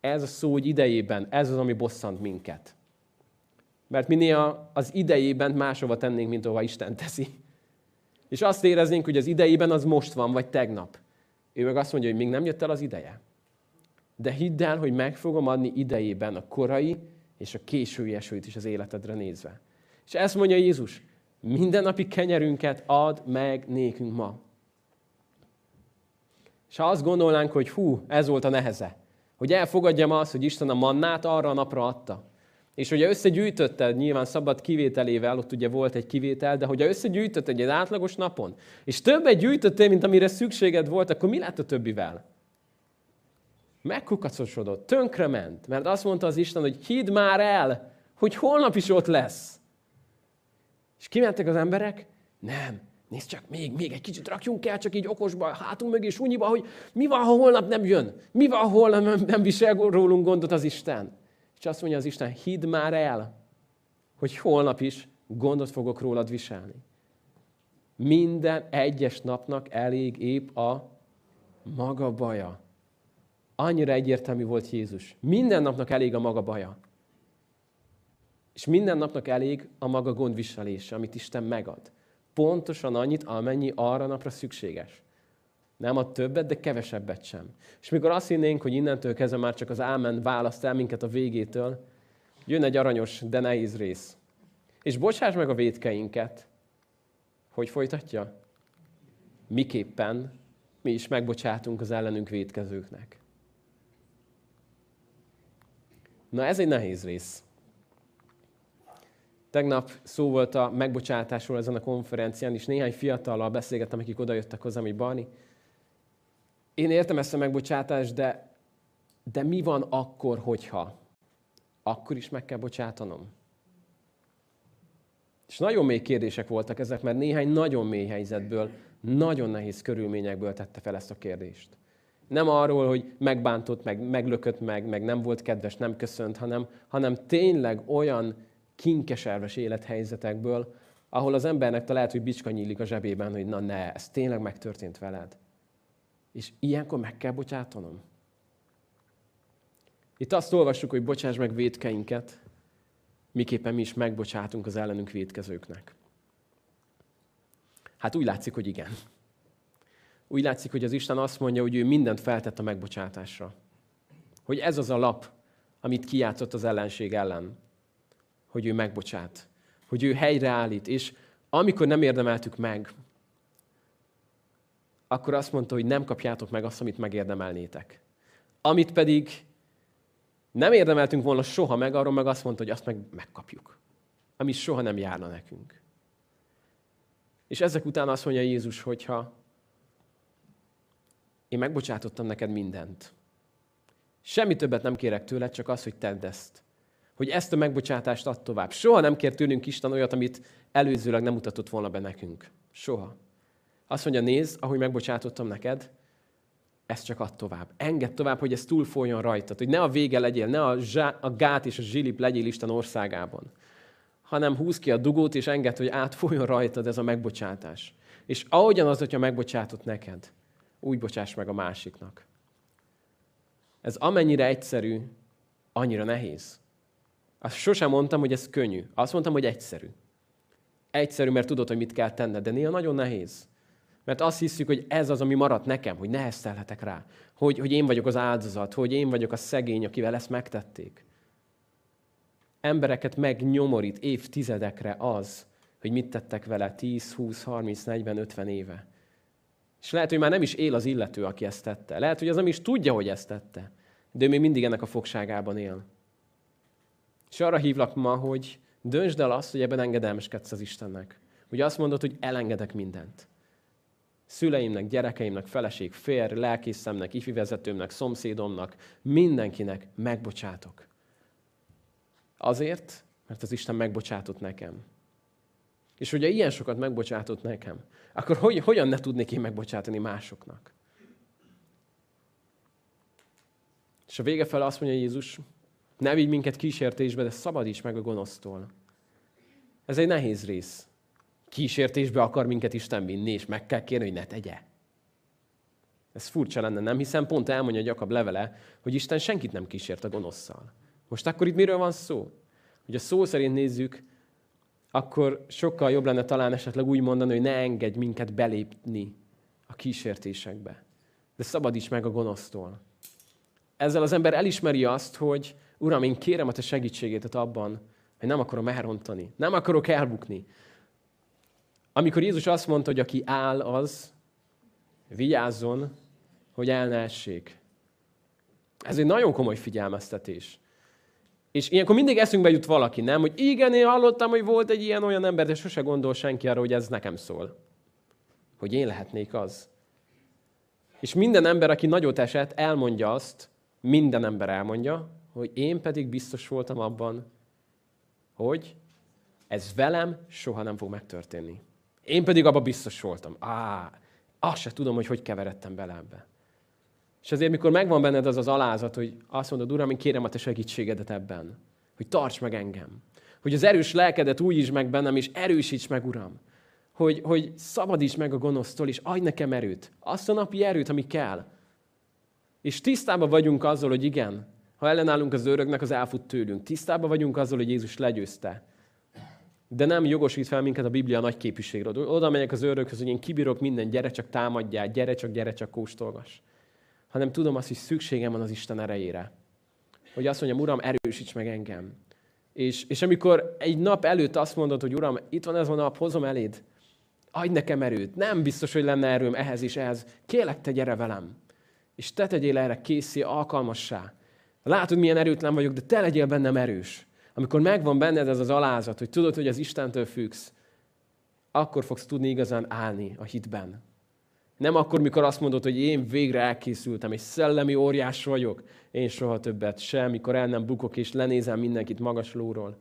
Ez a szó, hogy idejében, ez az, ami bosszant minket. Mert mi néha az idejében máshova tennénk, mint ahova Isten teszi. És azt éreznénk, hogy az idejében az most van, vagy tegnap. Ő meg azt mondja, hogy még nem jött el az ideje. De hidd el, hogy meg fogom adni idejében a korai és a késői esőt is az életedre nézve. És ezt mondja Jézus, mindennapi kenyerünket ad meg nékünk ma. És ha azt gondolnánk, hogy hú, ez volt a neheze, hogy elfogadjam azt, hogy Isten a mannát arra a napra adta, és hogyha összegyűjtötted, nyilván szabad kivételével, ott ugye volt egy kivétel, de hogyha összegyűjtötted egy átlagos napon, és többet gyűjtöttél, mint amire szükséged volt, akkor mi lett a többivel? Megkukacosodott, tönkrement, mert azt mondta az Isten, hogy hidd már el, hogy holnap is ott lesz. És kimentek az emberek? Nem. Nézd csak, még, még egy kicsit rakjunk el, csak így okosba, hátunk mögé, sunyiba, hogy mi van, ha holnap nem jön? Mi van, ha holnap nem visel rólunk gondot az Isten? És azt mondja az Isten, hidd már el, hogy holnap is gondot fogok rólad viselni. Minden egyes napnak elég épp a maga baja. Annyira egyértelmű volt Jézus. Minden napnak elég a maga baja. És minden napnak elég a maga gondviselése, amit Isten megad. Pontosan annyit, amennyi arra napra szükséges. Nem a többet, de kevesebbet sem. És mikor azt hinnénk, hogy innentől kezdve már csak az ámen választ el minket a végétől, jön egy aranyos, de nehéz rész. És bocsáss meg a védkeinket. Hogy folytatja? Miképpen mi is megbocsátunk az ellenünk védkezőknek. Na ez egy nehéz rész. Tegnap szó volt a megbocsátásról ezen a konferencián, és néhány fiatallal beszélgettem, akik odajöttek hozzám, hogy Barni, én értem ezt a megbocsátást, de, de mi van akkor, hogyha? Akkor is meg kell bocsátanom? És nagyon mély kérdések voltak ezek, mert néhány nagyon mély helyzetből, nagyon nehéz körülményekből tette fel ezt a kérdést. Nem arról, hogy megbántott, meg meglökött meg, meg nem volt kedves, nem köszönt, hanem, hanem tényleg olyan kinkeserves élethelyzetekből, ahol az embernek lehet, hogy bicska nyílik a zsebében, hogy na ne, ez tényleg megtörtént veled. És ilyenkor meg kell bocsátanom. Itt azt olvassuk, hogy bocsáss meg védkeinket, miképpen mi is megbocsátunk az ellenünk védkezőknek. Hát úgy látszik, hogy igen. Úgy látszik, hogy az Isten azt mondja, hogy ő mindent feltett a megbocsátásra. Hogy ez az a lap, amit kijátszott az ellenség ellen. Hogy ő megbocsát. Hogy ő helyreállít. És amikor nem érdemeltük meg, akkor azt mondta, hogy nem kapjátok meg azt, amit megérdemelnétek. Amit pedig nem érdemeltünk volna soha meg, arról meg azt mondta, hogy azt meg megkapjuk. Ami soha nem járna nekünk. És ezek után azt mondja Jézus, hogyha én megbocsátottam neked mindent. Semmi többet nem kérek tőled, csak az, hogy tedd ezt. Hogy ezt a megbocsátást add tovább. Soha nem kér tőlünk Isten olyat, amit előzőleg nem mutatott volna be nekünk. Soha. Azt mondja, nézd, ahogy megbocsátottam neked, ezt csak add tovább. Engedd tovább, hogy ez túlfoljon rajtad, hogy ne a vége legyél, ne a, zsá, a gát és a zsilip legyél Isten országában, hanem húz ki a dugót, és engedd, hogy átfoljon rajtad ez a megbocsátás. És ahogyan az, hogyha megbocsátott neked, úgy bocsáss meg a másiknak. Ez amennyire egyszerű, annyira nehéz. Azt sosem mondtam, hogy ez könnyű. Azt mondtam, hogy egyszerű. Egyszerű, mert tudod, hogy mit kell tenned, de néha nagyon nehéz. Mert azt hiszük, hogy ez az, ami maradt nekem, hogy neheztelhetek rá. Hogy, hogy én vagyok az áldozat, hogy én vagyok a szegény, akivel ezt megtették. Embereket megnyomorít évtizedekre az, hogy mit tettek vele 10, 20, 30, 40, 50 éve. És lehet, hogy már nem is él az illető, aki ezt tette. Lehet, hogy az nem is tudja, hogy ezt tette. De ő még mindig ennek a fogságában él. És arra hívlak ma, hogy döntsd el azt, hogy ebben engedelmeskedsz az Istennek. Hogy azt mondod, hogy elengedek mindent szüleimnek, gyerekeimnek, feleség, férj, lelkészemnek, ifi vezetőmnek, szomszédomnak, mindenkinek megbocsátok. Azért, mert az Isten megbocsátott nekem. És ugye ilyen sokat megbocsátott nekem, akkor hogy, hogyan ne tudnék én megbocsátani másoknak? És a vége fel azt mondja Jézus, ne vigy minket kísértésbe, de szabadíts meg a gonosztól. Ez egy nehéz rész kísértésbe akar minket Isten vinni, és meg kell kérni, hogy ne tegye. Ez furcsa lenne, nem? Hiszen pont elmondja Jakab levele, hogy Isten senkit nem kísért a gonoszszal. Most akkor itt miről van szó? Hogy a szó szerint nézzük, akkor sokkal jobb lenne talán esetleg úgy mondani, hogy ne engedj minket belépni a kísértésekbe. De szabadíts meg a gonosztól. Ezzel az ember elismeri azt, hogy Uram, én kérem a te segítségét abban, hogy nem akarom elrontani, nem akarok elbukni, amikor Jézus azt mondta, hogy aki áll, az vigyázzon, hogy el ne essék. Ez egy nagyon komoly figyelmeztetés. És ilyenkor mindig eszünkbe jut valaki, nem? Hogy igen, én hallottam, hogy volt egy ilyen olyan ember, de sose gondol senki arra, hogy ez nekem szól. Hogy én lehetnék az. És minden ember, aki nagyot esett, elmondja azt, minden ember elmondja, hogy én pedig biztos voltam abban, hogy ez velem soha nem fog megtörténni. Én pedig abba biztos voltam. Á, azt se tudom, hogy hogy keveredtem bele ebbe. És azért, mikor megvan benned az az alázat, hogy azt mondod, Uram, én kérem a te segítségedet ebben, hogy tarts meg engem. Hogy az erős lelkedet újítsd meg bennem, és erősíts meg, Uram. Hogy, hogy szabadíts meg a gonosztól, és adj nekem erőt. Azt a napi erőt, ami kell. És tisztában vagyunk azzal, hogy igen, ha ellenállunk az öröknek, az elfut tőlünk. Tisztában vagyunk azzal, hogy Jézus legyőzte. De nem jogosít fel minket a Biblia nagy képviségről. Oda megyek az örökhöz, hogy én kibírok minden, gyere csak támadjál, gyere csak, gyere csak kóstolgas. Hanem tudom azt, hogy szükségem van az Isten erejére. Hogy azt mondjam, Uram, erősíts meg engem. És, és amikor egy nap előtt azt mondod, hogy Uram, itt van ez a nap, hozom eléd, adj nekem erőt. Nem biztos, hogy lenne erőm ehhez is ehhez. Kélek, te gyere velem. És te tegyél erre készé, alkalmassá. Látod, milyen erőtlen vagyok, de te legyél bennem erős. Amikor megvan benned ez az alázat, hogy tudod, hogy az Istentől függsz, akkor fogsz tudni igazán állni a hitben. Nem akkor, mikor azt mondod, hogy én végre elkészültem, és szellemi óriás vagyok, én soha többet sem, mikor el nem bukok, és lenézem mindenkit magas lóról.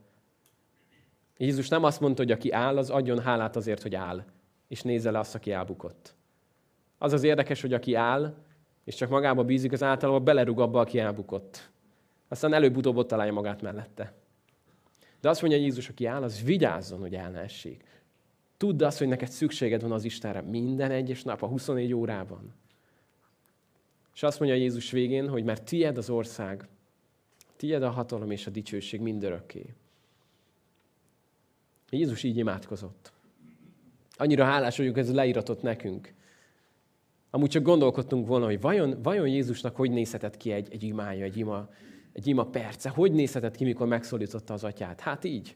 Jézus nem azt mondta, hogy aki áll, az adjon hálát azért, hogy áll, és nézze le azt, aki elbukott. Az az érdekes, hogy aki áll, és csak magába bízik, az általában belerúg abba, aki elbukott. Aztán előbb-utóbb ott találja magát mellette. De azt mondja Jézus, aki áll, az vigyázzon, hogy el ne essék. Tudd azt, hogy neked szükséged van az Istenre minden egyes nap, a 24 órában. És azt mondja Jézus végén, hogy mert tied az ország, tied a hatalom és a dicsőség mindörökké. Jézus így imádkozott. Annyira hálás vagyunk, ez leíratott nekünk. Amúgy csak gondolkodtunk volna, hogy vajon, vajon Jézusnak hogy nézhetett ki egy, egy imája, egy ima, egy ima perce? Hogy nézhetett ki, mikor megszólította az atyát? Hát így.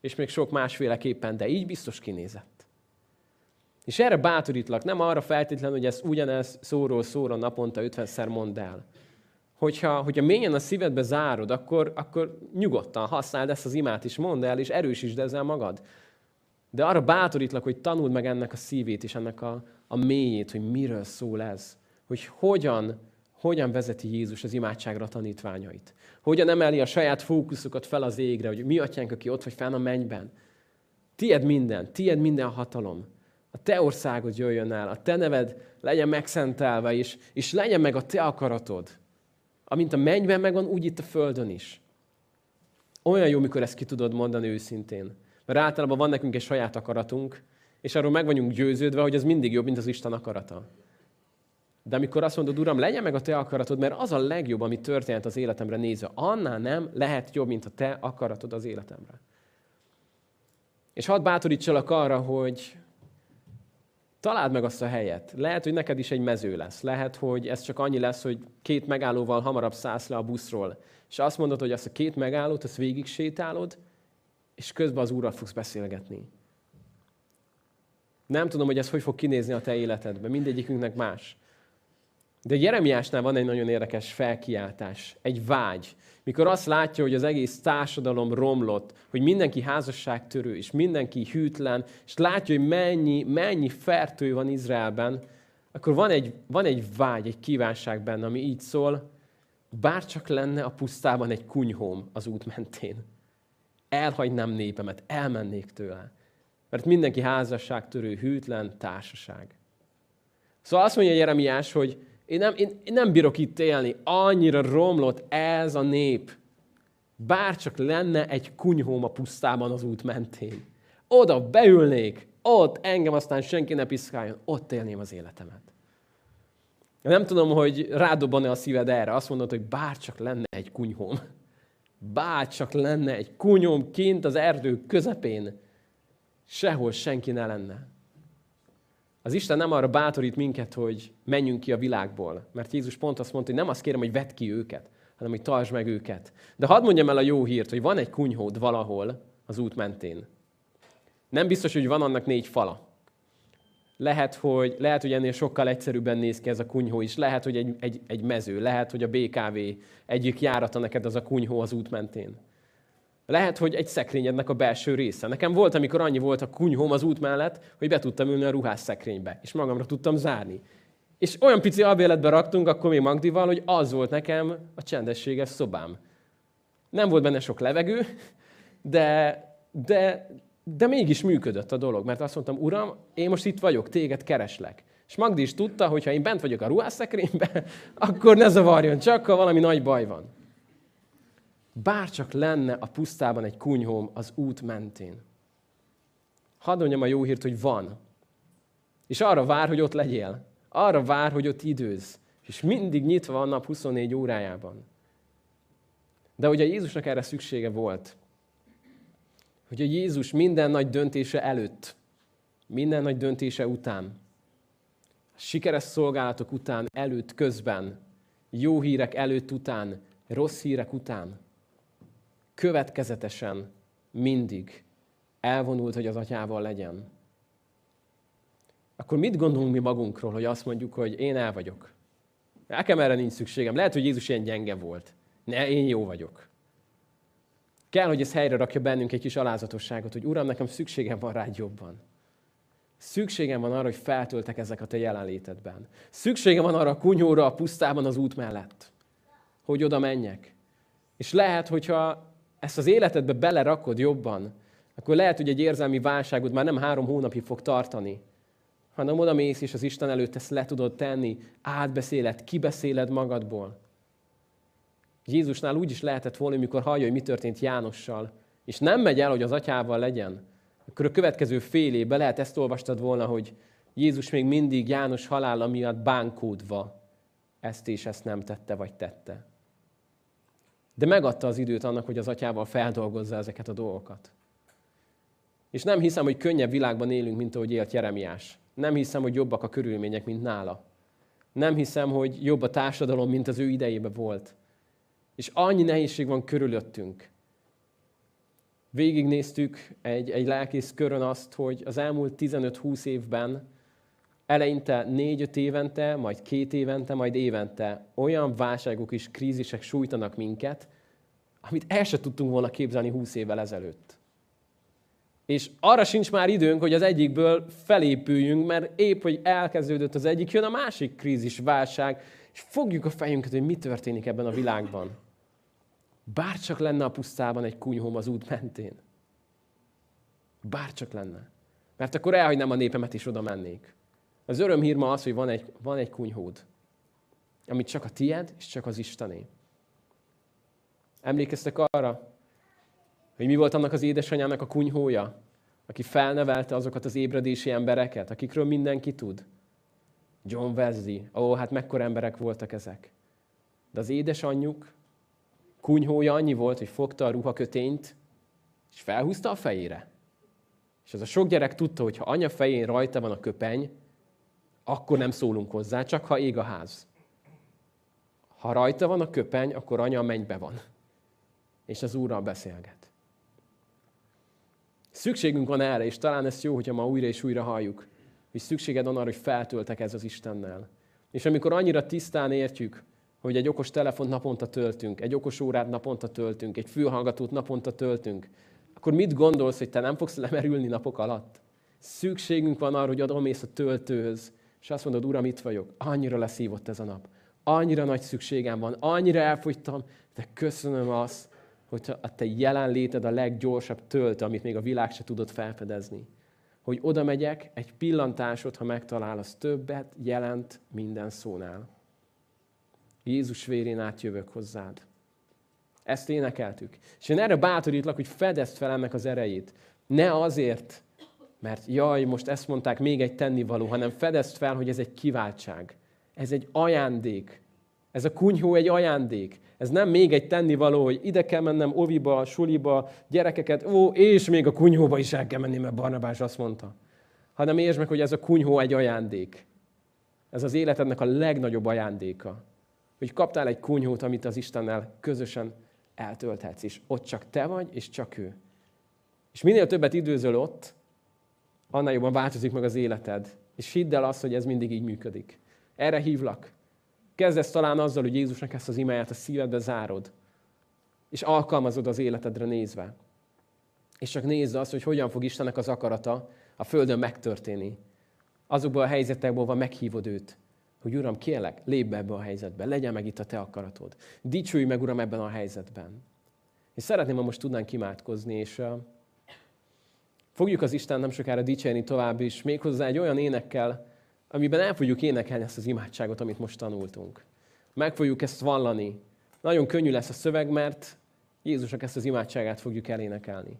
És még sok másféleképpen, de így biztos kinézett. És erre bátorítlak, nem arra feltétlenül, hogy ezt ugyanez szóról szóra naponta 50-szer mondd el. Hogyha, hogyha mélyen a szívedbe zárod, akkor, akkor nyugodtan használd ezt az imát is, mondd el, és erősítsd ezzel magad. De arra bátorítlak, hogy tanuld meg ennek a szívét és ennek a, a mélyét, hogy miről szól ez. Hogy hogyan hogyan vezeti Jézus az imádságra tanítványait. Hogyan emeli a saját fókuszokat fel az égre, hogy mi atyánk, aki ott vagy fenn a mennyben. Tied minden, tied minden hatalom. A te országod jöjjön el, a te neved legyen megszentelve, és, és legyen meg a te akaratod. Amint a mennyben megvan, úgy itt a földön is. Olyan jó, mikor ezt ki tudod mondani őszintén. Mert általában van nekünk egy saját akaratunk, és arról meg vagyunk győződve, hogy ez mindig jobb, mint az Isten akarata. De amikor azt mondod, Uram, legyen meg a te akaratod, mert az a legjobb, ami történt az életemre nézve, annál nem lehet jobb, mint a te akaratod az életemre. És hadd bátorítsalak arra, hogy találd meg azt a helyet. Lehet, hogy neked is egy mező lesz. Lehet, hogy ez csak annyi lesz, hogy két megállóval hamarabb szállsz le a buszról. És azt mondod, hogy azt a két megállót, azt végig sétálod, és közben az Úrral fogsz beszélgetni. Nem tudom, hogy ez hogy fog kinézni a te életedben. Mindegyikünknek más. De Jeremiásnál van egy nagyon érdekes felkiáltás, egy vágy. Mikor azt látja, hogy az egész társadalom romlott, hogy mindenki házasságtörő, és mindenki hűtlen, és látja, hogy mennyi, mennyi fertő van Izraelben, akkor van egy, van egy vágy, egy kívánság benne, ami így szól, bárcsak lenne a pusztában egy kunyhóm az út mentén. Elhagynám népemet, elmennék tőle. Mert mindenki házasságtörő, hűtlen társaság. Szóval azt mondja Jeremiás, hogy én nem, én, én nem bírok itt élni. Annyira romlott ez a nép. Bárcsak lenne egy kunyhóm a pusztában az út mentén. Oda beülnék, ott engem aztán senki ne piszkáljon, ott élném az életemet. Nem tudom, hogy rádobban-e a szíved erre. Azt mondod, hogy bárcsak lenne egy kunyhóm. Bárcsak lenne egy kunyhóm kint az erdő közepén. Sehol senki ne lenne. Az Isten nem arra bátorít minket, hogy menjünk ki a világból. Mert Jézus pont azt mondta, hogy nem azt kérem, hogy vedd ki őket, hanem hogy tartsd meg őket. De hadd mondjam el a jó hírt, hogy van egy kunyhód valahol az út mentén. Nem biztos, hogy van annak négy fala. Lehet, hogy, lehet, hogy ennél sokkal egyszerűbben néz ki ez a kunyhó is. Lehet, hogy egy, egy, egy mező. Lehet, hogy a BKV egyik járata neked az a kunyhó az út mentén. Lehet, hogy egy szekrényednek a belső része. Nekem volt, amikor annyi volt a kunyhóm az út mellett, hogy be tudtam ülni a ruhás szekrénybe, és magamra tudtam zárni. És olyan pici albéletbe raktunk akkor még Magdival, hogy az volt nekem a csendességes szobám. Nem volt benne sok levegő, de, de, de mégis működött a dolog, mert azt mondtam, Uram, én most itt vagyok, téged kereslek. És Magdi is tudta, hogy ha én bent vagyok a ruhászekrényben, akkor ne zavarjon, csak ha valami nagy baj van. Bárcsak lenne a pusztában egy kunyhóm az út mentén. Hadd mondjam a jó hírt, hogy van. És arra vár, hogy ott legyél. Arra vár, hogy ott időz. És mindig nyitva van nap 24 órájában. De ugye Jézusnak erre szüksége volt. Hogy a Jézus minden nagy döntése előtt, minden nagy döntése után, sikeres szolgálatok után, előtt, közben, jó hírek előtt, után, rossz hírek után, következetesen, mindig elvonult, hogy az atyával legyen. Akkor mit gondolunk mi magunkról, hogy azt mondjuk, hogy én el vagyok? Nekem erre nincs szükségem. Lehet, hogy Jézus ilyen gyenge volt. Ne, én jó vagyok. Kell, hogy ez helyre rakja bennünk egy kis alázatosságot, hogy Uram, nekem szükségem van rád jobban. Szükségem van arra, hogy feltöltek ezek a te jelenlétedben. Szükségem van arra a kunyóra a pusztában az út mellett, hogy oda menjek. És lehet, hogyha ezt az életedbe belerakod jobban, akkor lehet, hogy egy érzelmi válságod már nem három hónapig fog tartani, hanem oda mész, és az Isten előtt ezt le tudod tenni, átbeszéled, kibeszéled magadból. Jézusnál úgy is lehetett volna, amikor hallja, hogy mi történt Jánossal, és nem megy el, hogy az atyával legyen, akkor a következő fél évben lehet ezt olvastad volna, hogy Jézus még mindig János halála miatt bánkódva ezt és ezt nem tette, vagy tette. De megadta az időt annak, hogy az atyával feldolgozza ezeket a dolgokat. És nem hiszem, hogy könnyebb világban élünk, mint ahogy élt Jeremiás. Nem hiszem, hogy jobbak a körülmények, mint nála. Nem hiszem, hogy jobb a társadalom, mint az ő idejében volt. És annyi nehézség van körülöttünk. Végignéztük egy, egy lelkész körön azt, hogy az elmúlt 15-20 évben eleinte 4-5 évente, majd két évente, majd évente olyan válságok és krízisek sújtanak minket, amit el se tudtunk volna képzelni 20 évvel ezelőtt. És arra sincs már időnk, hogy az egyikből felépüljünk, mert épp, hogy elkezdődött az egyik, jön a másik krízis, válság, és fogjuk a fejünket, hogy mi történik ebben a világban. Bárcsak lenne a pusztában egy kunyhóm az út mentén. Bárcsak lenne. Mert akkor elhagynám a népemet, és oda mennék. Az örömhír ma az, hogy van egy, van egy kunyhód, amit csak a tied, és csak az Istené. Emlékeztek arra, hogy mi volt annak az édesanyának a kunyhója, aki felnevelte azokat az ébredési embereket, akikről mindenki tud? John Wesley. Ó, hát mekkora emberek voltak ezek. De az édesanyjuk kunyhója annyi volt, hogy fogta a ruhakötényt, és felhúzta a fejére. És az a sok gyerek tudta, hogy ha anya fején rajta van a köpeny, akkor nem szólunk hozzá, csak ha ég a ház. Ha rajta van a köpeny, akkor anya a mennybe van. És az Úrral beszélget. Szükségünk van erre, és talán ez jó, hogyha ma újra és újra halljuk, hogy szükséged van arra, hogy feltöltek ez az Istennel. És amikor annyira tisztán értjük, hogy egy okos telefont naponta töltünk, egy okos órát naponta töltünk, egy fülhallgatót naponta töltünk, akkor mit gondolsz, hogy te nem fogsz lemerülni napok alatt? Szükségünk van arra, hogy odamész a töltőhöz, és azt mondod, Uram, itt vagyok, annyira leszívott ez a nap, annyira nagy szükségem van, annyira elfogytam, de köszönöm azt, hogy a te jelenléted a leggyorsabb tölt, amit még a világ se tudott felfedezni. Hogy oda megyek, egy pillantásod, ha megtalál, az többet jelent minden szónál. Jézus vérén átjövök hozzád. Ezt énekeltük. És én erre bátorítlak, hogy fedezd fel ennek az erejét. Ne azért, mert jaj, most ezt mondták, még egy tennivaló, hanem fedezd fel, hogy ez egy kiváltság. Ez egy ajándék. Ez a kunyhó egy ajándék. Ez nem még egy tennivaló, hogy ide kell mennem oviba, suliba, gyerekeket, ó, és még a kunyhóba is el kell menni, mert Barnabás azt mondta. Hanem értsd meg, hogy ez a kunyhó egy ajándék. Ez az életednek a legnagyobb ajándéka. Hogy kaptál egy kunyhót, amit az Istennel közösen eltölthetsz, és ott csak te vagy, és csak ő. És minél többet időzöl ott, annál jobban változik meg az életed. És hidd el azt, hogy ez mindig így működik. Erre hívlak. Kezdesz talán azzal, hogy Jézusnak ezt az imáját a szívedbe zárod, és alkalmazod az életedre nézve. És csak nézd azt, hogy hogyan fog Istennek az akarata a Földön megtörténni. Azokból a helyzetekból van meghívod őt, hogy Uram, kérlek, lépj be ebbe a helyzetbe, legyen meg itt a te akaratod. Dicsülj meg, Uram, ebben a helyzetben. És szeretném, ha most tudnánk imádkozni, és fogjuk az Isten nem sokára dicsérni tovább is, méghozzá egy olyan énekkel, amiben el fogjuk énekelni ezt az imádságot, amit most tanultunk. Meg fogjuk ezt vallani. Nagyon könnyű lesz a szöveg, mert Jézusnak ezt az imádságát fogjuk elénekelni.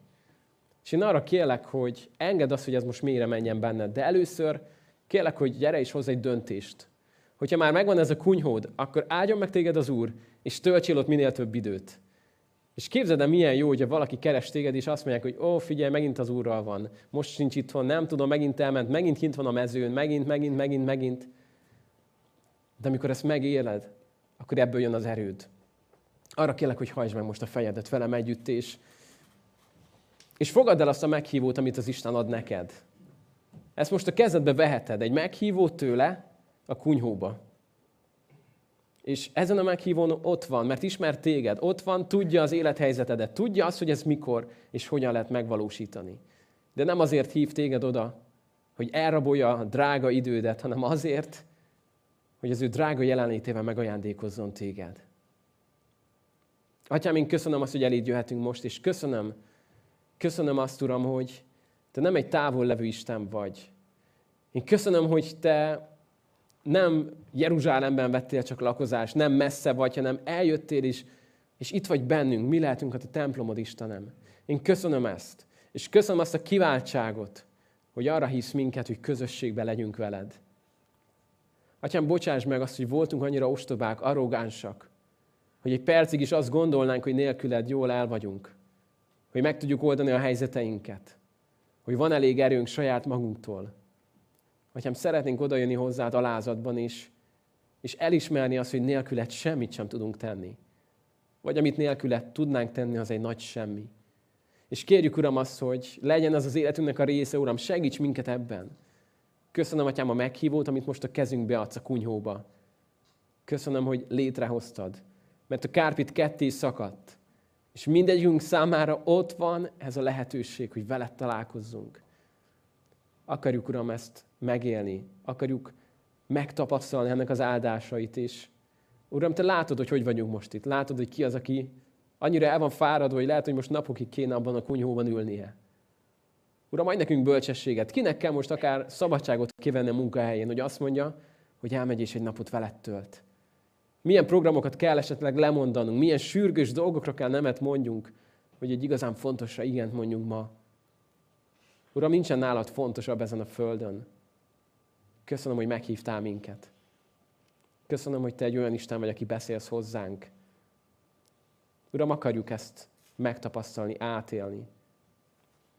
És én arra kérlek, hogy engedd azt, hogy ez most mélyre menjen benned, de először kérlek, hogy gyere és hozz egy döntést. Hogyha már megvan ez a kunyhód, akkor áldjon meg téged az Úr, és töltsél ott minél több időt. És képzeld el, milyen jó, hogyha valaki keres téged, és azt mondják, hogy ó, figyelj, megint az Úrral van. Most sincs itthon, nem tudom, megint elment, megint kint van a mezőn, megint, megint, megint, megint. De amikor ezt megéled, akkor ebből jön az erőd. Arra kérlek, hogy hajtsd meg most a fejedet velem együtt, és, és fogadd el azt a meghívót, amit az Isten ad neked. Ezt most a kezedbe veheted, egy meghívót tőle a kunyhóba. És ezen a meghívón ott van, mert ismer téged, ott van, tudja az élethelyzetedet, tudja azt, hogy ez mikor és hogyan lehet megvalósítani. De nem azért hív téged oda, hogy elrabolja a drága idődet, hanem azért, hogy az ő drága jelenlétével megajándékozzon téged. Atyám, én köszönöm azt, hogy eléd jöhetünk most, és köszönöm, köszönöm azt, Uram, hogy Te nem egy távol levő Isten vagy. Én köszönöm, hogy Te nem Jeruzsálemben vettél csak lakozást, nem messze vagy, hanem eljöttél is, és itt vagy bennünk, mi lehetünk a te templomod, Istenem. Én köszönöm ezt, és köszönöm azt a kiváltságot, hogy arra hisz minket, hogy közösségbe legyünk veled. Atyám, bocsáss meg azt, hogy voltunk annyira ostobák, arrogánsak, hogy egy percig is azt gondolnánk, hogy nélküled jól el vagyunk, hogy meg tudjuk oldani a helyzeteinket, hogy van elég erőnk saját magunktól, Atyám, szeretnénk odajönni hozzád alázatban is, és elismerni azt, hogy nélküled semmit sem tudunk tenni. Vagy amit nélküled tudnánk tenni, az egy nagy semmi. És kérjük, Uram, azt, hogy legyen az az életünknek a része, Uram, segíts minket ebben. Köszönöm, Atyám, a meghívót, amit most a kezünkbe adsz a kunyhóba. Köszönöm, hogy létrehoztad, mert a kárpit ketté szakadt. És mindegyünk számára ott van ez a lehetőség, hogy veled találkozzunk. Akarjuk, Uram, ezt megélni, akarjuk megtapasztalni ennek az áldásait is. Uram, Te látod, hogy hogy vagyunk most itt. Látod, hogy ki az, aki annyira el van fáradva, hogy lehet, hogy most napokig kéne abban a kunyhóban ülnie. Uram, adj nekünk bölcsességet. Kinek kell most akár szabadságot kivenni a munkahelyén, hogy azt mondja, hogy elmegy és egy napot veled tölt. Milyen programokat kell esetleg lemondanunk, milyen sürgős dolgokra kell nemet mondjunk, hogy egy igazán fontosra igent mondjunk ma. Uram, nincsen nálad fontosabb ezen a földön. Köszönöm, hogy meghívtál minket. Köszönöm, hogy Te egy olyan Isten vagy, aki beszélsz hozzánk. Uram, akarjuk ezt megtapasztalni, átélni.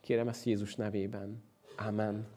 Kérem ezt Jézus nevében. Amen.